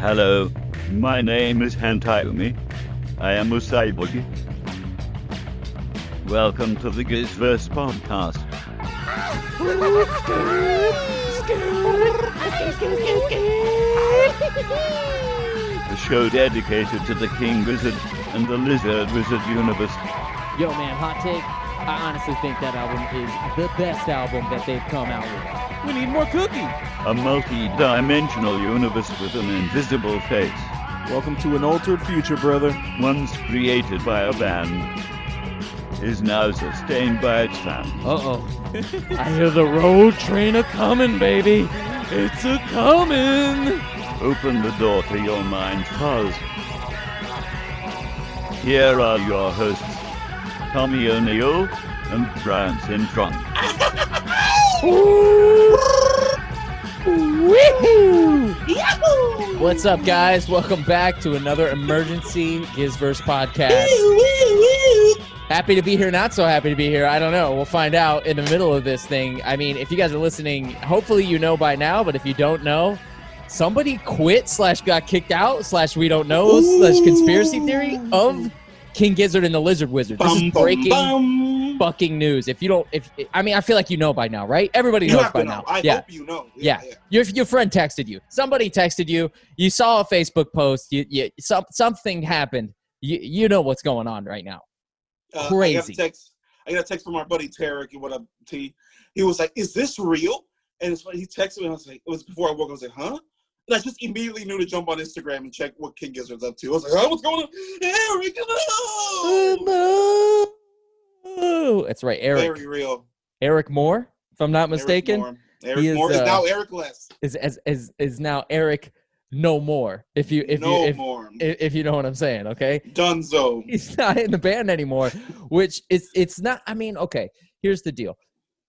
Hello, my name is Han-Tyumi. I am a cyborg. Welcome to the Gizverse podcast. The show dedicated to the King Gizzard and the Lizard Wizard universe. Yo, man, hot take. I honestly think that album is the best album that they've come out with. We need more cookie. A multi-dimensional universe with an invisible face. Welcome to an altered future, brother. Once created by a band, is now sustained by its fans. Uh oh. I hear the road train a coming, baby. It's a coming. Open the door to your mind's cause. Here are your hosts, Tommy O'Neill and Brian Sintron. What's up, guys? Welcome back to another emergency Gizverse podcast. Happy to be here, not so happy to be here. I don't know. We'll find out in the middle of this thing. I mean, if you guys are listening, hopefully you know by now, but if you don't know, somebody quit slash got kicked out slash we don't know slash conspiracy theory of King Gizzard and the Lizard Wizard. This is Bum, bum, breaking bum. fucking news. If you don't, if I mean, I feel like you know by now, right? Everybody You knows by know. now. I yeah. hope you know. Yeah. Your, your friend texted you. Somebody texted you. You saw a Facebook post. You, you some, something happened. You, you know what's going on right now. Uh, I got a text. I got a text from our buddy Tarek. What up, T? He was like, "Is this real?" And it's funny. He texted me. And I was like, "It was before I woke." Up. I was like, "Huh?" And I just immediately knew to jump on Instagram and check what King Gizzard's up to. I was like, "Oh, what's going on?" Eric, no! Oh, that's right, Eric. Very real. Eric Moore, if I'm not Eric mistaken, Moore. Eric is, Moore is uh, now Eric Less. is is is is now Eric No More. If you if no you if, more. if if you know what I'm saying, okay? Dunzo. he's not in the band anymore which is it's not i mean okay here's the deal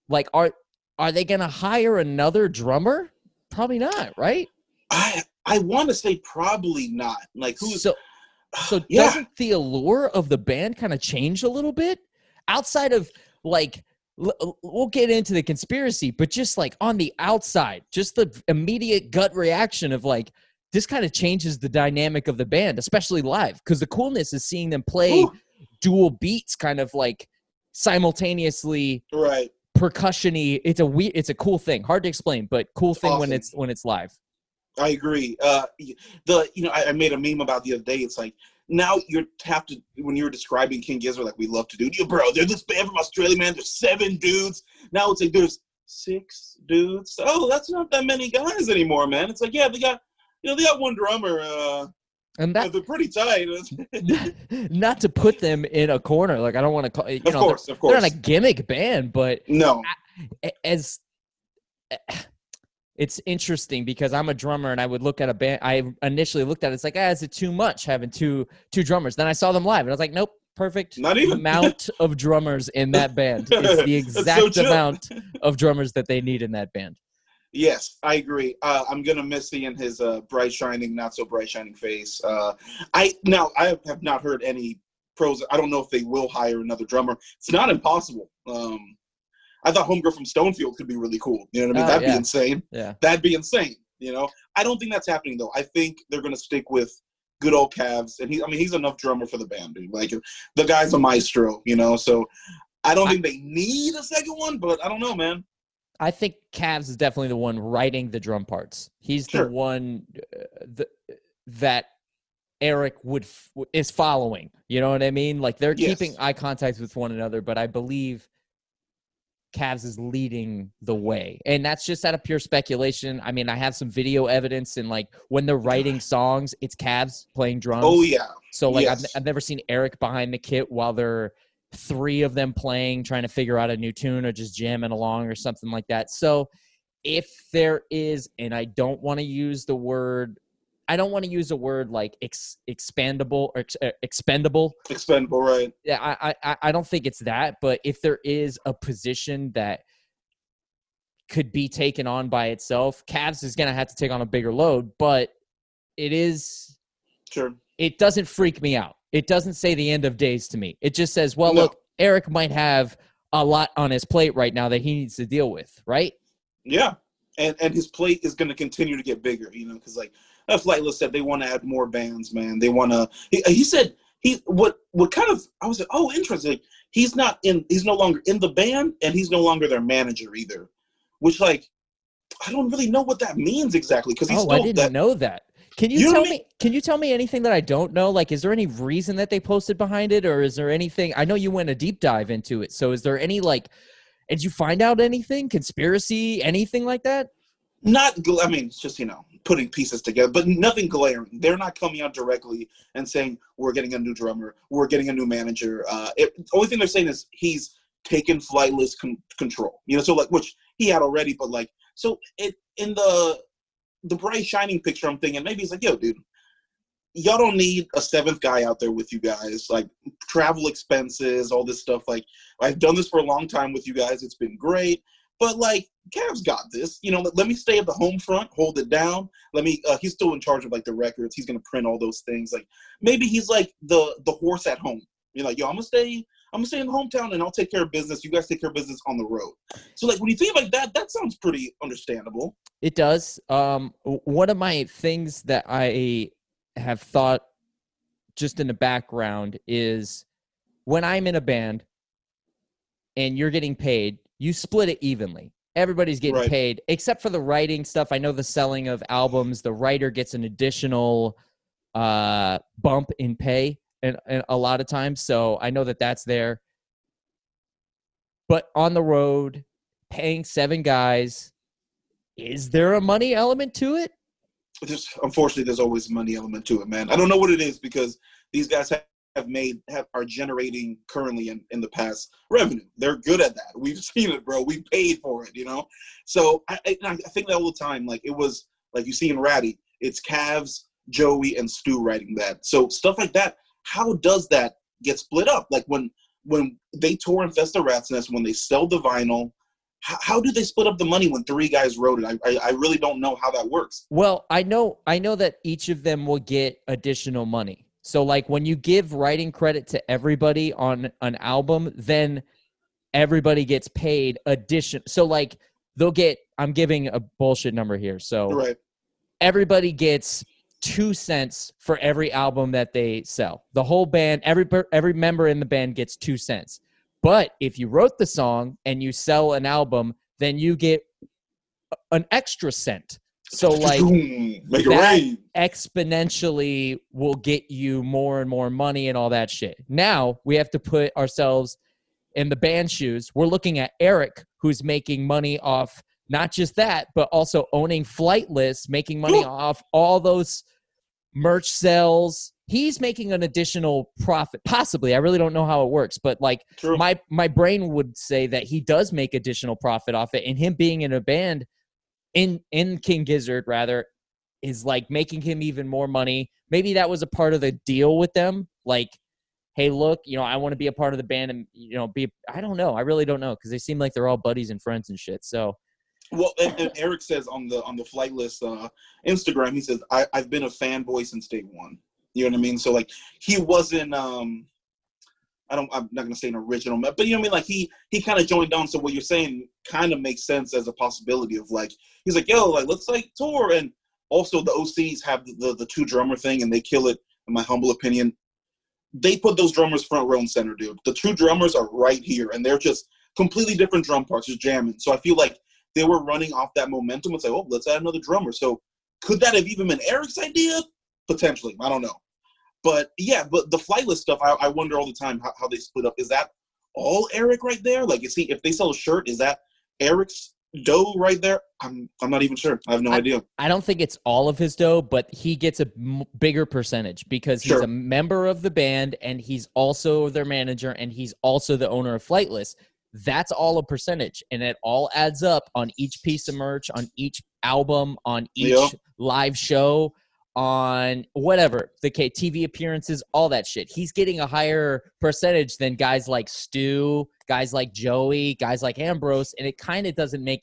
like are are they gonna hire another drummer probably not right I I want to say probably not. Like who's so so yeah. doesn't the allure of the band kind of change a little bit outside of like we'll get into the conspiracy but just like on the outside just the immediate gut reaction of like this kind of changes the dynamic of the band especially live because the coolness is seeing them play Ooh. dual beats kind of like simultaneously right? percussiony it's a we it's a cool thing hard to explain but cool thing when it's when it's live I agree. Uh, the you know I, I made a meme about the other day. It's like now you have to when you were describing King Gizzard like we love to do. You bro, they're this band from Australia, man. There's seven dudes. Now it's like there's six dudes. Oh, that's not that many guys anymore, man. It's like yeah, they got you know they got one drummer. Uh, and that they're pretty tight. not to put them in a corner like i don't want to call you of know course, of course, they're not a gimmick band but no, a- as it's interesting because I'm a drummer and I would look at a band. I initially looked at it, it's like, ah, is it too much having two two drummers? Then I saw them live and I was like, nope, perfect not even. amount of drummers in that band. It's the That's so exact amount of drummers that they need in that band. Yes, I agree. Uh, I'm gonna miss seeing his uh, bright shining, not so bright shining face. Uh, I now I have not heard any pros. I don't know if they will hire another drummer. It's not impossible. Um, I thought Homegirl from Stonefield could be really cool. You know what I mean? Oh, That'd yeah. be insane. Yeah. That'd be insane. You know, I don't think that's happening though. I think they're gonna stick with good old Cavs, and he. I mean, he's enough drummer for the band. Dude. Like the guy's a maestro. You know, so I don't think they need a second one, but I don't know, man. I think Cavs is definitely the one writing the drum parts. He's Sure. the one uh, the, that Eric would f- is following. You know what I mean? Like they're Yes. keeping eye contact with one another, but I believe Cavs is leading the way. And that's just out of pure speculation. I mean, I have some video evidence and like when they're writing songs, it's Cavs playing drums. Oh yeah, So like I've, I've never seen Eric behind the kit while they're three of them playing, trying to figure out a new tune or just jamming along or something like that. So if there is, and I don't want to use the word, I don't want to use a word like ex, expandable or ex, uh, expendable. expendable, right? Yeah, I, I- I don't think it's that. But if there is a position that could be taken on by itself, Cavs is going to have to take on a bigger load. But it is Sure. it doesn't freak me out. It doesn't say the end of days to me. It just says, well, No. look, Eric might have a lot on his plate right now that he needs to deal with, right? Yeah. and and his plate is going to continue to get bigger. You know, because like uh, Flightless said, they want to add more bands, man. They want to. He, he said he what what kind of I was like, oh, interesting. He's not in. He's no longer in the band, and he's no longer their manager either. Which like, I don't really know what that means exactly because Oh, I didn't that. know that. Can you, You tell me? Can you tell me anything that I don't know? Like, is there any reason that they posted behind it, or is there anything? I know you went a deep dive into it, so is there any like? Did you find out anything? Conspiracy? Anything like that? Not i mean it's just you know putting pieces together but nothing glaring. They're not coming out directly and saying we're getting a new drummer. We're getting a new manager. Uh it, the only thing they're saying is he's taken flightless con- control you know so like which he had already but like so it in the the bright shining picture i'm thinking maybe he's like yo dude y'all don't need a seventh guy out there with you guys like travel expenses all this stuff like i've done this for a long time with you guys. It's been great but like Cavs got this. You know, let, let me stay at the home front, hold it down. Let me. Uh, he's still in charge of like the records. He's gonna print all those things. Like maybe he's like the the horse at home. You're like, yo, I'm gonna stay. I'm gonna stay in the hometown and I'll take care of business. You guys take care of business on the road. So like when you think like that, that sounds pretty understandable. It does. Um, one of my things that I have thought just in the background is when I'm in a band and you're getting paid, you split it evenly. Everybody's getting Right. paid except for the writing stuff. I know the selling of albums, the writer gets an additional uh, bump in pay and, and a lot of times. So I know that that's there. But on the road, paying seven guys, is there a money element to it? Just unfortunately, there's always a money element to it, man. I don't know what it is because these guys have, have made have are generating currently in, in the past revenue. They're good at that. We've seen it, bro. We paid for it, you know. So I, I, I think that all the time, like it was like you see in Ratty, it's Cavs, Joey, and Stu writing that. So stuff like that. How does that get split up? Like when when they tour Infest the Rats' Nest, when they sell the vinyl, how, how do they split up the money when three guys wrote it? I, I I really don't know how that works. Well, I know I know that each of them will get additional money. So like when you give writing credit to everybody on an album, then everybody gets paid addition. So like they'll get I'm giving a bullshit number here. So Right. everybody gets 2 cents for every album that they sell. The whole band, every every member in the band gets 2 cents. But if you wrote the song and you sell an album, then you get an extra cent. So like make it rain. exponentially will get you more and more money and all that shit. Now we have to put ourselves in the band shoes. We're looking at Eric, who's making money off not just that, but also owning Flightless, making money off all those merch sales. He's making an additional profit, possibly. I really don't know how it works, but like True. my my brain would say that he does make additional profit off it and him being in a band in in king gizzard rather is like making him even more money maybe that was a part of the deal with them like hey look you know i want to be a part of the band and you know be i don't know i really don't know because they seem like they're all buddies and friends and shit so Well, and, and Eric says on the on the Flightless uh, Instagram, he says I, I've been a fanboy since day one. You know what I mean? So like he wasn't. um I don't. I'm not gonna say an original, but you know what I mean. Like he he kind of joined on. So what you're saying kind of makes sense as a possibility of like he's like yo like let's like tour and also the Osees have the the, the two drummer thing and they kill it in my humble opinion. They put those drummers front row and center, dude. The two drummers are right here and they're just completely different drum parts, just jamming. So I feel like they were running off that momentum and say, oh, let's add another drummer. So could that have even been Eric's idea? Potentially. I don't know. But yeah, but the flightless stuff, I, I wonder all the time how, how they split up. Is that all Eric right there? Like, is he, if they sell a shirt, is that Eric's dough right there? I'm, I'm not even sure. I have no I- idea. i don't think it's all of his dough but he gets a m- bigger percentage because he's Sure. a member of the band and he's also their manager and he's also the owner of flightless that's all a percentage and it all adds up on each piece of merch on each album on each live show on whatever the K TV appearances, all that shit. He's getting a higher percentage than guys like Stu, guys like Joey, guys like Ambrose, and it kind of doesn't make.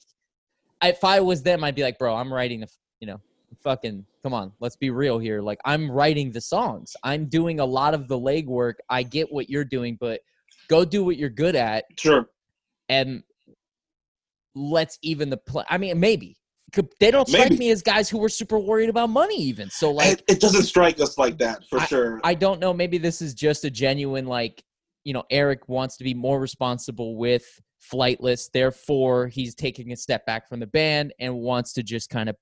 If I was them, I'd be like, bro, I'm writing the, you know, fucking, come on, let's be real here. Like, I'm writing the songs. I'm doing a lot of the legwork. I get what you're doing, but go do what you're good at Sure. and let's even the play. I mean, maybe, they don't strike Maybe. me as guys who were super worried about money even. So like it, it doesn't strike us like that for sure. I don't know. Maybe this is just a genuine like, you know, Eric wants to be more responsible with Flightless. Therefore, he's taking a step back from the band and wants to just kind of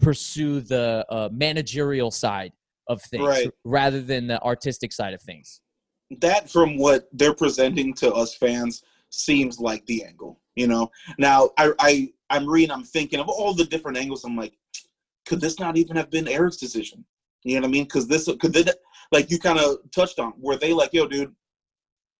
pursue the uh, managerial side of things Right. rather than the artistic side of things. that from what they're presenting to us fans seems like the angle you know now i i i'm reading i'm thinking of all the different angles. I'm like could this not even have been eric's decision? You know what i mean? Because this could they like you kind of touched on were they like yo dude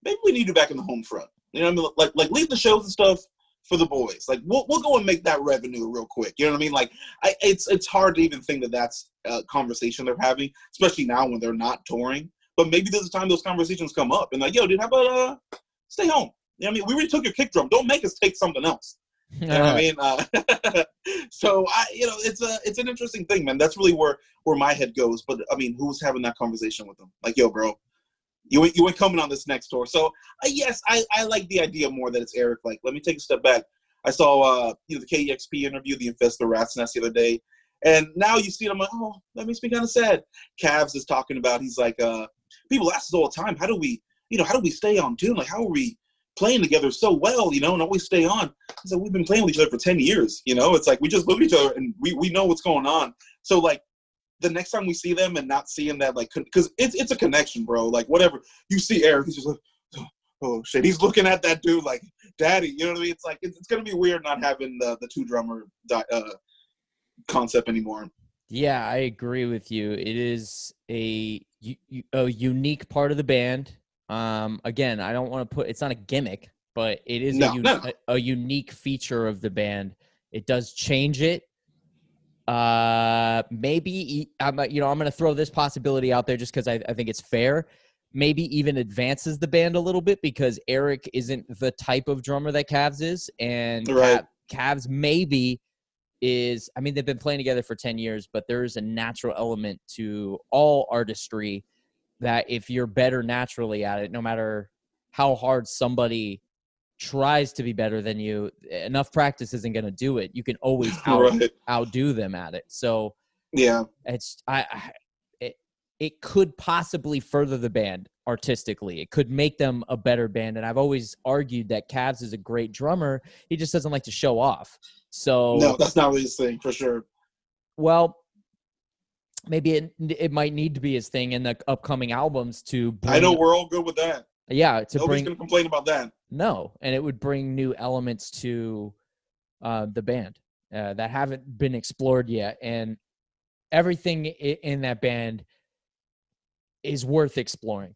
maybe we need you back in the home front. You know what i mean? Like like leave the shows and stuff for the boys. Like we'll, we'll go and make that revenue real quick. You know what i mean? Like I, it's it's hard to even think that that's a conversation they're having especially now when they're not touring. But maybe there's a time those conversations come up and like, yo, dude, how about uh stay home? You know what I mean? We already took your kick drum. Don't make us take something else. You know what I mean? Uh, so I you know, it's a it's an interesting thing, man. That's really where where my head goes. But I mean, who's having that conversation with them? Like, yo, bro, you you ain't coming on this next tour. So uh, yes, I, I like the idea more that it's Eric. Like, let me take a step back. I saw uh you know the KEXP interview, the Infest the Rats' Nest the other day. And now you see it, I'm like, oh, that makes me kind of sad. Cavs is talking about, he's like, uh, people ask us all the time, how do we, you know, how do we stay on tune? Like, how are we playing together so well, you know, and always stay on? Said, we've been playing with each other for 10 years, you know? It's like we just at each other and we, we know what's going on. So, like, the next time we see them and not seeing that, like, because it's, it's a connection, bro. Like, whatever. You see Eric, he's just like, oh, oh, shit. He's looking at that dude like, daddy, you know what I mean? It's like, it's, it's going to be weird not having the, the two drummer uh, concept anymore. Yeah, I agree with you. It is a, a unique part of the band. Um, again, I don't want to put it's not a gimmick, but it is No, a, no. a, a unique feature of the band. It does change it. Uh, maybe I'm, you know I'm going to throw this possibility out there just because I, I think it's fair. Maybe even advances the band a little bit because Eric isn't the type of drummer that Cavs is, and Right. Cavs maybe is I mean they've been playing together for 10 years, but there's a natural element to all artistry that if you're better naturally at it, no matter how hard somebody tries to be better than you, enough practice isn't going to do it. You can always out, right. outdo them at it. So Yeah. it's I, I it, it could possibly further the band artistically. It could make them a better band. And I've always argued that Cavs is a great drummer. He just doesn't like to show off. So No, that's not what he's saying for sure. well, maybe it it might need to be his thing in the upcoming albums to bring, I know we're all good with that. yeah to Nobody's bring gonna complain about that. no, and it would bring new elements to uh, the band uh, that haven't been explored yet, and everything in that band is worth exploring.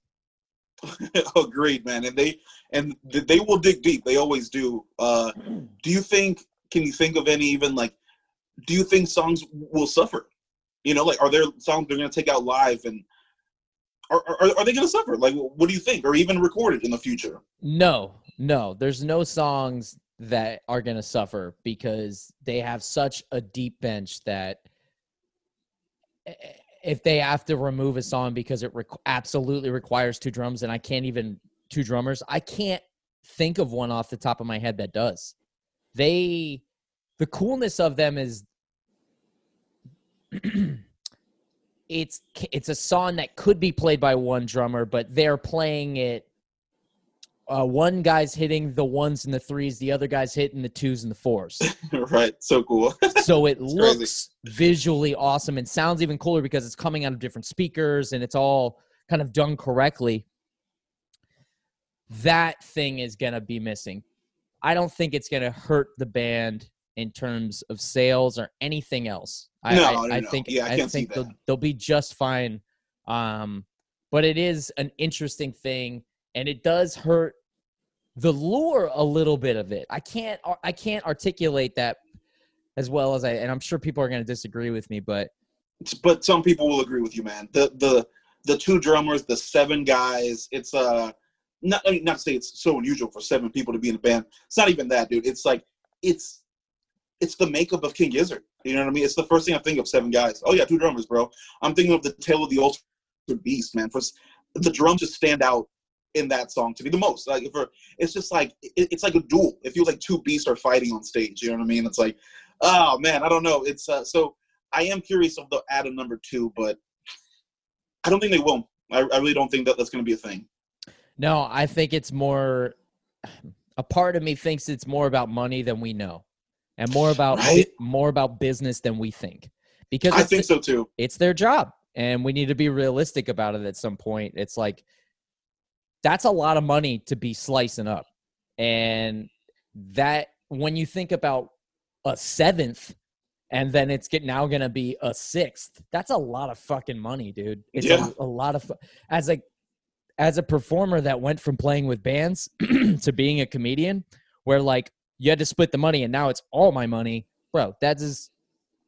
Agreed, man. And they and they will dig deep. They always do. Uh, do you think? Can you think of any even like? Do you think songs will suffer? You know, like are there songs they're gonna take out live and are are, are they gonna suffer? Like, what do you think? Or even recorded in the future? No, no, there's no songs that are going to suffer because they have such a deep bench that eh, eh, if they have to remove a song because it absolutely requires two drums and I can't even two drummers, I can't think of one off the top of my head that does. They the coolness of them is it's it's a song that could be played by one drummer, but they're playing it. Uh, one guy's hitting the ones and the threes, the other guy's hitting the twos and the fours. right. So cool. so it looks visually awesome and sounds even cooler because it's coming out of different speakers and it's all kind of done correctly. That thing is gonna be missing. I don't think it's gonna hurt the band in terms of sales or anything else. I, No, I, I think Yeah, I I, think they'll, they'll be just fine. Um, but it is an interesting thing, and it does hurt the lure a little bit of it. I can't I can't articulate that as well as I and I'm sure people are going to disagree with me, but but some people will agree with you, man. The the the two drummers, the seven guys. It's uh not I mean, not to say it's so unusual for seven people to be in a band. It's not even that, dude. It's like it's it's the makeup of King Gizzard. You know what I mean? It's the first thing I think of. Seven guys. Oh yeah, two drummers, bro. I'm thinking of the Tale of the Ultra Beast, man. For the drums just stand out in that song to me the most. Like for it's just like it, it's like a duel. It feels like two beasts are fighting on stage. You know what I mean? It's like oh man, I don't know. It's uh, so I am curious if they'll add a number two, but I don't think they will. I, I really don't think that that's going to be a thing. No, I think it's more. A part of me thinks it's more about money than we know, and more about Right? more about business than we think. Because I think so too. it's their job, and we need to be realistic about it. At some point, it's like that's a lot of money to be slicing up, and that when you think about a seventh, and then it's get now going to be a sixth. That's a lot of fucking money, dude. It's Yeah. a, a lot of fu- as a as a performer that went from playing with bands to being a comedian, where like you had to split the money, and now it's all my money, bro. That is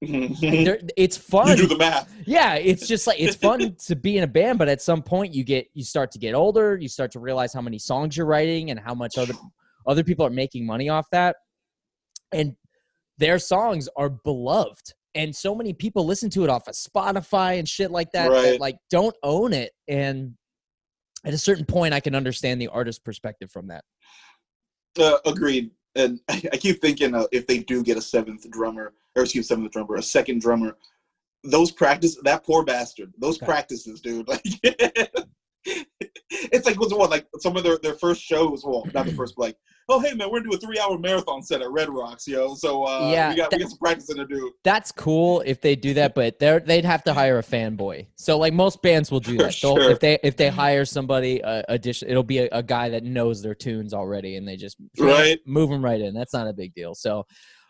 you there, it's fun. do the math. Yeah, it's just like it's fun to be in a band, but at some point you get you start to get older, you start to realize how many songs you're writing and how much other other people are making money off that. And their songs are beloved. And so many people listen to it off of Spotify and shit like that that like don't own it. And at a certain point I can understand the artist perspective from that. Uh, agreed. And I, I keep thinking uh, if they do get a seventh drummer, or excuse me, seventh drummer, a second drummer, those practice that poor bastard. Those Okay. practices, dude. Like it's like what's what like some of their, their first shows. Well, not the first, but like oh hey man, we're gonna do a three hour marathon set at Red Rocks, yo. So uh, Yeah, we got that- we got some practicing to do. That's cool if they do that, but they're they'd have to hire a fanboy. So like most bands will do that. Sure. if they if they hire somebody uh, addition, it'll be a, a guy that knows their tunes already, and they just Right. move them right in. That's not a big deal. So.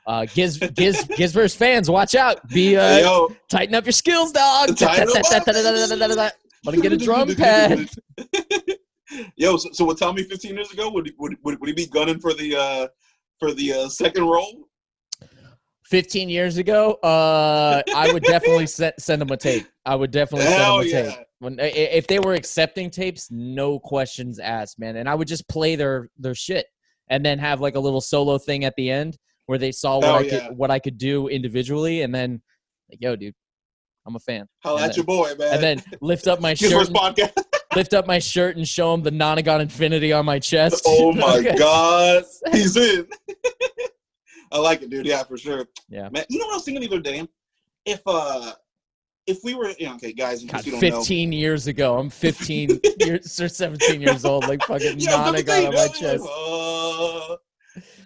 Uh, Giz, Giz, Gizverse fans, watch out! Be uh, yo, tighten up your skills, dog. Tighten 'em up. Want to get a drum pad? Yo, so, so what Tommy 15 years ago would he, would, would, would he be gunning for the uh for the uh, second role? 15 years ago, uh, I would definitely se- send them a tape. I would definitely Hell send them a yeah. tape. When, if they were accepting tapes, no questions asked, man. And I would just play their their shit, and then have like a little solo thing at the end where they saw what Hell I yeah. could what I could do individually, and then like, yo, dude, I'm a fan. How at your boy, man. And then lift up my shirt, first podcast. Lift up my shirt, and show him the Nonagon Infinity on my chest. oh my Okay. god, he's in. I like it, dude. Yeah, for sure. Yeah. man. You know what I was thinking the other day? If uh, if we were, you know, okay, guys, God, don't know, 15 years ago. I'm 15 years or 17 years old, like fucking Yeah, Nonagon on my chest. uh,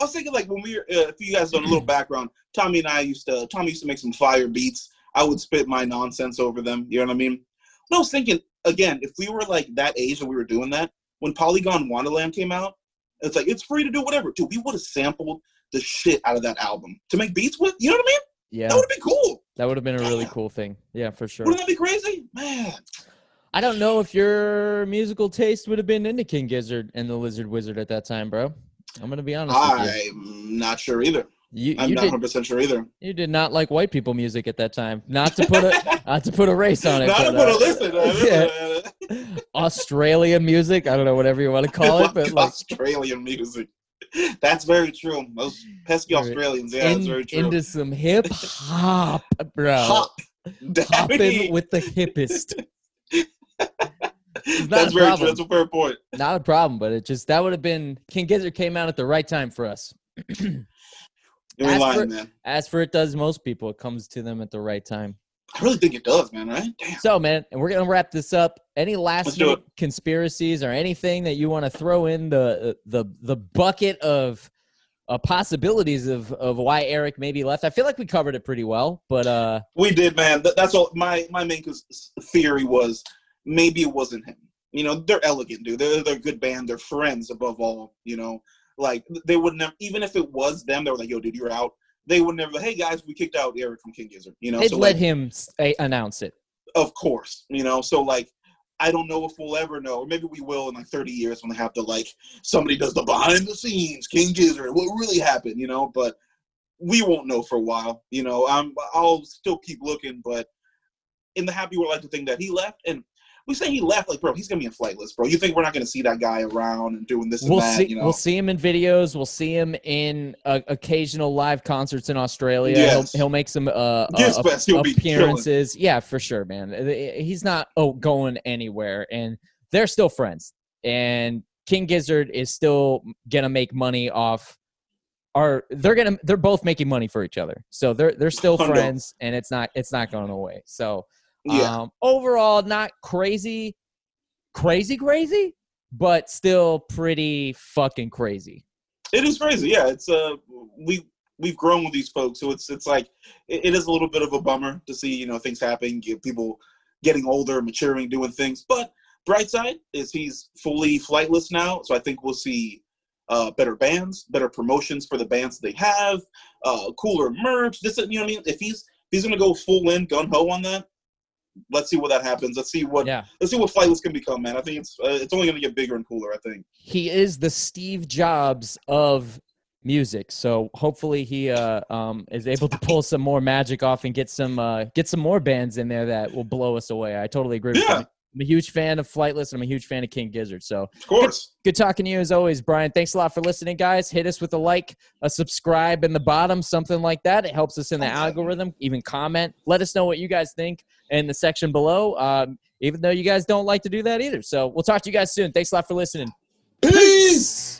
I was thinking like when we were, uh, if you guys done a little background, Tommy and I used to, Tommy used to make some fire beats. I would spit my nonsense over them. You know what I mean? But I was thinking again, if we were like that age and we were doing that, when Polygondwanaland came out, it's like it's free to do whatever. Dude, we would have sampled the shit out of that album to make beats with. You know what I mean? Yeah, That would have been cool. that would have been a really cool thing. Yeah, for sure. Wouldn't that be crazy, man? I don't know if your musical taste would have been into King Gizzard and the Lizard Wizard at that time, bro. I'm gonna be honest with you. I'm not sure either. You, I'm you not did 100 percent sure either. you did not like white people music at that time. Not to put a not to put a race on it. Not to but, put a uh, listen. uh, yeah. Australian music. I don't know whatever you want to call it, but like Australian music. That's very true. Those pesky. Australians. Yeah, that's very true. into some hip hop, bro. Hop. Hopping with the hippest. not That's a very problem. true. That's a fair point. Not a problem, but it just that would have been King Gizzard came out at the right time for us. You ain't As lying, for- man. As for it does most people, it comes to them at the right time. I really think it does, man. Right? Damn. So, man, and we're gonna wrap this up. Any last minute conspiracies or anything that you want to throw in the the the bucket of uh, possibilities of of why Eric maybe left? I feel like we covered it pretty well, but uh, We did, man. That's all. My my main theory was maybe it wasn't him. You know, they're elegant, dude. They're they're a good band. They're friends above all. You know, like they would never. Even if it was them, they were like, "Yo, dude, you're out." They would never. Hey guys, we kicked out Eric from King Gizzard. You know, they'd so let like, him say, announce it. of course. You know, so like. I don't know if we'll ever know, or maybe we will in like 30 years when they have to like somebody does the behind the scenes King Gizzard, what really happened, you know. But we won't know for a while, you know. I'm I'll still keep looking, but in the happy world, I like to think that he left, and we say he left, like bro, he's gonna be in Flightless, bro. You think we're not gonna see that guy around and doing this We'll that, see. you know? We'll see him in videos. We'll see him in uh, occasional live concerts in Australia. Yes. He'll, he'll make some uh, uh, Fest, he'll be appearances. Yeah, for sure, man. He's not oh going anywhere, and they're still friends. And King Gizzard is still gonna make money off are they're gonna they're both making money for each other. So they're they're still friends, and it's not it's not going away. So Yeah. um, overall, not crazy, crazy, crazy, but still pretty fucking crazy. It is crazy. Yeah, it's uh we we've grown with these folks, so it's it's like it, it is a little bit of a bummer to see you know things happen, get people getting older, maturing, doing things. But bright side is he's fully flightless now, so I think we'll see uh, better bands, better promotions for the bands they have, uh, cooler merch. This you know what I mean. If he's if he's gonna go full in gun ho on that, let's see what that happens. Let's see what Yeah, let's see what flightless can become, man. I think it's uh, it's only gonna get bigger and cooler. I think. he is the Steve Jobs of music. So hopefully he uh, um, is able to pull some more magic off and get some uh, get some more bands in there that will blow us away. I totally agree. with Yeah. you. I'm a huge fan of Flightless and I'm a huge fan of King Gizzard. So Of course. good talking to you as always, Brian. Thanks a lot for listening, guys. Hit us with a like, a subscribe in the bottom, something like that. It helps us in the Okay. algorithm. Even comment. Let us know what you guys think in the section below. Um, even though you guys don't like to do that either. So we'll talk to you guys soon. Thanks a lot for listening. Peace.